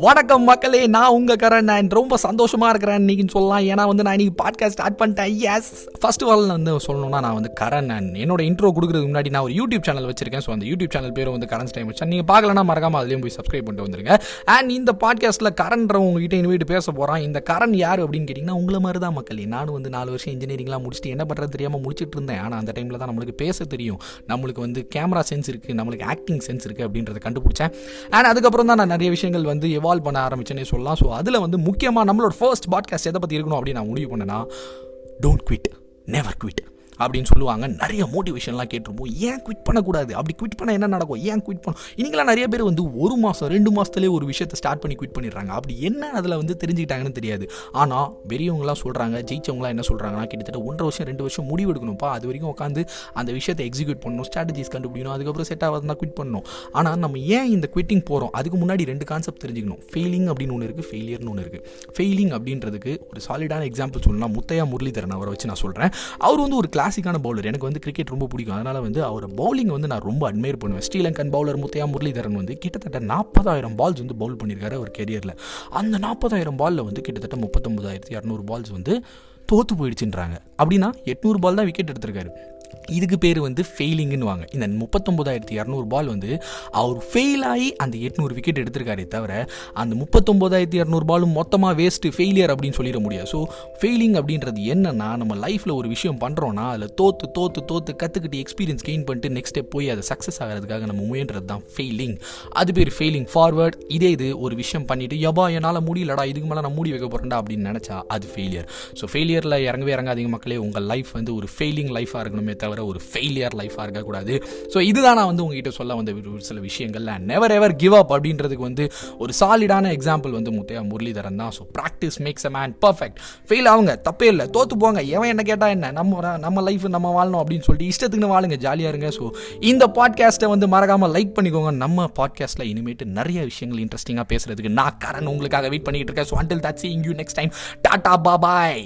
வணக்கம் மக்களே நான் உங்கள் கரண் நான் ரொம்ப சந்தோஷமாக இருக்கிறேன். இன்றைக்கின்னு சொல்லலாம் ஏன்னா வந்து நான் இன்னைக்கு பாட்காஸ்ட் ஸ்டார்ட் பண்ணிட்டேன். எஸ் ஃபர்ஸ்ட் ஆஃப் ஆல் வந்து சொல்லணும்னா நான் வந்து கரண் நான் என்னோட இன்ட்ரோ கொடுக்குறதுக்கு முன்னாடி நான் ஒரு யூடியூப் சேனல் வச்சிருக்கேன். ஸோ அந்த யூடியூப் சேனல் பேர் வந்து கரன்ஸ் டைம் வச்சேன் நீங்கள் பார்க்கலனா மறக்காமல் அதுலேயும் போய் சப்ஸ்கிரைப் பண்ணிட்டு வந்துருங்க. அண்ட் இந்த பாட்காஸ்ட்டில் கரண்ட்ற உங்ககிட்ட இன்வைட் பேச போகிறான் இந்த கரண் யார் அப்படின்னு கேட்டிங்கன்னா உங்களை மாதிரி தான் மக்களே. நானும் வந்து நாலு வருஷம் இன்ஜினியரிங்லாம் முடிச்சுட்டு என்ன பண்ணுறது தெரியாமல் முடிச்சிட்டு இருந்தேன். ஆனால் அந்த டைமில் தான் நம்மளுக்கு பேச தெரியும். நம்மளுக்கு வந்து கேமரா சென்ஸ் இருக்குது நம்மளுக்கு ஆக்டிங் சென்ஸ் இருக்குது அப்படின்றத கண்டுபிடிச்சேன். அண்ட் அதுக்கப்புறம் தான் நான் நிறைய விஷயங்கள் வந்து எவால்வ் பண்ண ஆரம்பிச்சேனே சொல்லலாம். ஸோ அதில் வந்து முக்கியமாக நம்மளோட ஃபர்ஸ்ட் பாட்காஸ்ட் எதை பற்றி இருக்கணும் அப்படின்னு நான் முடிவு பண்ணேன்னா டோன்ட் குவிட் நெவர் குவிட் அப்படின்னு சொல்லுவாங்க. நிறைய மோட்டிவேஷன்லாம் கேட்டிருப்போம். ஏன் குவிட் பண்ணக்கூடாது? அப்படி குவிட் பண்ண என்ன நடக்கும்? ஏன் குவிட் பண்ணும் இன்றைக்கெல்லாம் நிறைய பேர் வந்து ஒரு மாதம் ரெண்டு மாதத்துலேயே ஒரு விஷயத்தை ஸ்டார்ட் பண்ணி குவிட் பண்ணிடுறாங்க. அப்படி என்ன அதில் வந்து தெரிஞ்சுக்கிட்டாங்கன்னு தெரியாது. ஆனால் பெரியவங்களாம் சொல்கிறாங்க ஜெயிச்சவங்களாம் என்ன சொல்கிறாங்கன்னா கிட்டத்தட்ட ஒன்றரை வருஷம் ரெண்டு வருஷம் முடிவு எடுக்கணும்ப்பா. அது வரைக்கும் உட்காந்து அந்த விஷயத்தை எக்ஸிக்யூட் பண்ணணும் ஸ்ட்ராட்டஜிஸ் கண்டுபிடிக்கணும். அதுக்கப்புறம் செட் ஆகாதுனா குவிட் பண்ணணும். ஆனால் நம்ம ஏன் இந்த குவிட்டிங் போகிறோம் அதுக்கு முன்னாடி ரெண்டு கான்செப்ட் தெரிஞ்சுக்கணும். ஃபெயிலிங் அப்படின்னு ஒன்று இருக்குது ஃபெயிலியர்னு ஒன்று இருக்குது ஃபெயிலிங் அப்படின்றதுக்கு ஒரு சாலிடான எக்ஸாம்பிள் சொல்லலாம் முத்தையா முரளிதரன் அவரை வச்சு நான் சொல்கிறேன் அவர் வந்து ஒரு கிளாசிக்கான பவுலர் எனக்கு வந்து கிரிக்கெட் ரொம்ப பிடிக்கும். அதனால் வந்து அவர் பவுலிங் வந்து நான் ரொம்ப அட்மையர் பண்ணுவேன். ஸ்ரீலங்கன் பவுலர் முத்தையா முரளிதரன் வந்து கிட்டத்தட்ட நாற்பதாயிரம் பால்ஸ் வந்து பவுல் பண்ணியிருக்காரு அவர் கெரியரில் அந்த நாற்பதாயிரம் பாலில் வந்து கிட்டத்தட்ட முப்பத்தொம்பதாயிரத்தி இரநூறு பால்ஸ் வந்து தோற்று போயிடுச்சுன்றாங்க. அப்படின்னா எட்நூறு பால் தான் விக்கெட் எடுத்திருக்காரு. இதுக்கு பேர் வந்து ஃபெயிலிங்னு வாங்க இந்த முப்பத்தொம்போதாயிரத்தி இரநூறு பால் வந்து அவர் ஃபெயில் ஆகி அந்த எட்நூறு விக்கெட் எடுத்திருக்காரே தவிர அந்த முப்பத்தொம்போதாயிரத்தி இரநூறு பாலும் மொத்தமாக வேஸ்ட்டு ஃபெயிலியர் அப்படின்னு சொல்லிட முடியாது. ஸோ ஃபெயிலிங் அப்படின்றது என்னன்னா நம்ம லைஃப்பில் ஒரு விஷயம் பண்ணுறோன்னா அதில் தோற்று தோற்று தோற்று கற்றுக்கிட்டு எக்ஸ்பீரியன்ஸ் கெயின் பண்ணிட்டு நெக்ஸ்ட் ஸ்டெப் போய் அதை சக்ஸஸ் ஆகிறதுக்காக நம்ம முயன்றது தான் ஃபெயிலிங் அது பேர் ஃபெயிலிங் ஃபார்வர்ட் இதே இது ஒரு விஷயம் பண்ணிவிட்டு எபா என்னால் முடியலடா இதுக்கு மேலே நான் மூடி வைக்க போகிறேன்டா அப்படின்னு நினச்சா அது ஃபெயிலியர் ஸோ ஃபெயிலியர் கரியரில் இறங்கவே இறங்காதீங்க மக்களே. உங்கள் லைஃப் வந்து ஒரு ஃபெயிலிங் லைஃபாக இருக்கணுமே தவிர ஒரு ஃபெயிலியர் லைஃபாக இருக்கக்கூடாது. ஸோ இதுதான் நான் வந்து உங்ககிட்ட சொல்ல வந்த ஒரு சில விஷயங்கள்ல. நெவர் எவர் கிவ் அப் அப்படின்றதுக்கு வந்து ஒரு சாலிடான எக்ஸாம்பிள் வந்து முத்தையா முரளிதரன் தான். So practice makes a man perfect fail ஆகுங்க தப்பே இல்லை தோற்று போங்க. எவன் என்ன கேட்டால் என்ன? நம்ம நம்ம லைஃப் நம்ம வாழணும் அப்படின்னு சொல்லிட்டு இஷ்டத்துக்குன்னு வாழுங்க ஜாலியாக இருங்க. ஸோ இந்த பாட்காஸ்ட்டை வந்து மறக்காமல் லைக் பண்ணிக்கோங்க. நம்ம பாட்காஸ்ட்டில் இனிமேட்டு நிறைய விஷயங்கள் இன்ட்ரெஸ்டிங்காக பேசுறதுக்கு நான் கரண் உங்களுக்காக வெயிட் பண்ணிட்டு இருக்கேன். So until that's you next time tata bye bye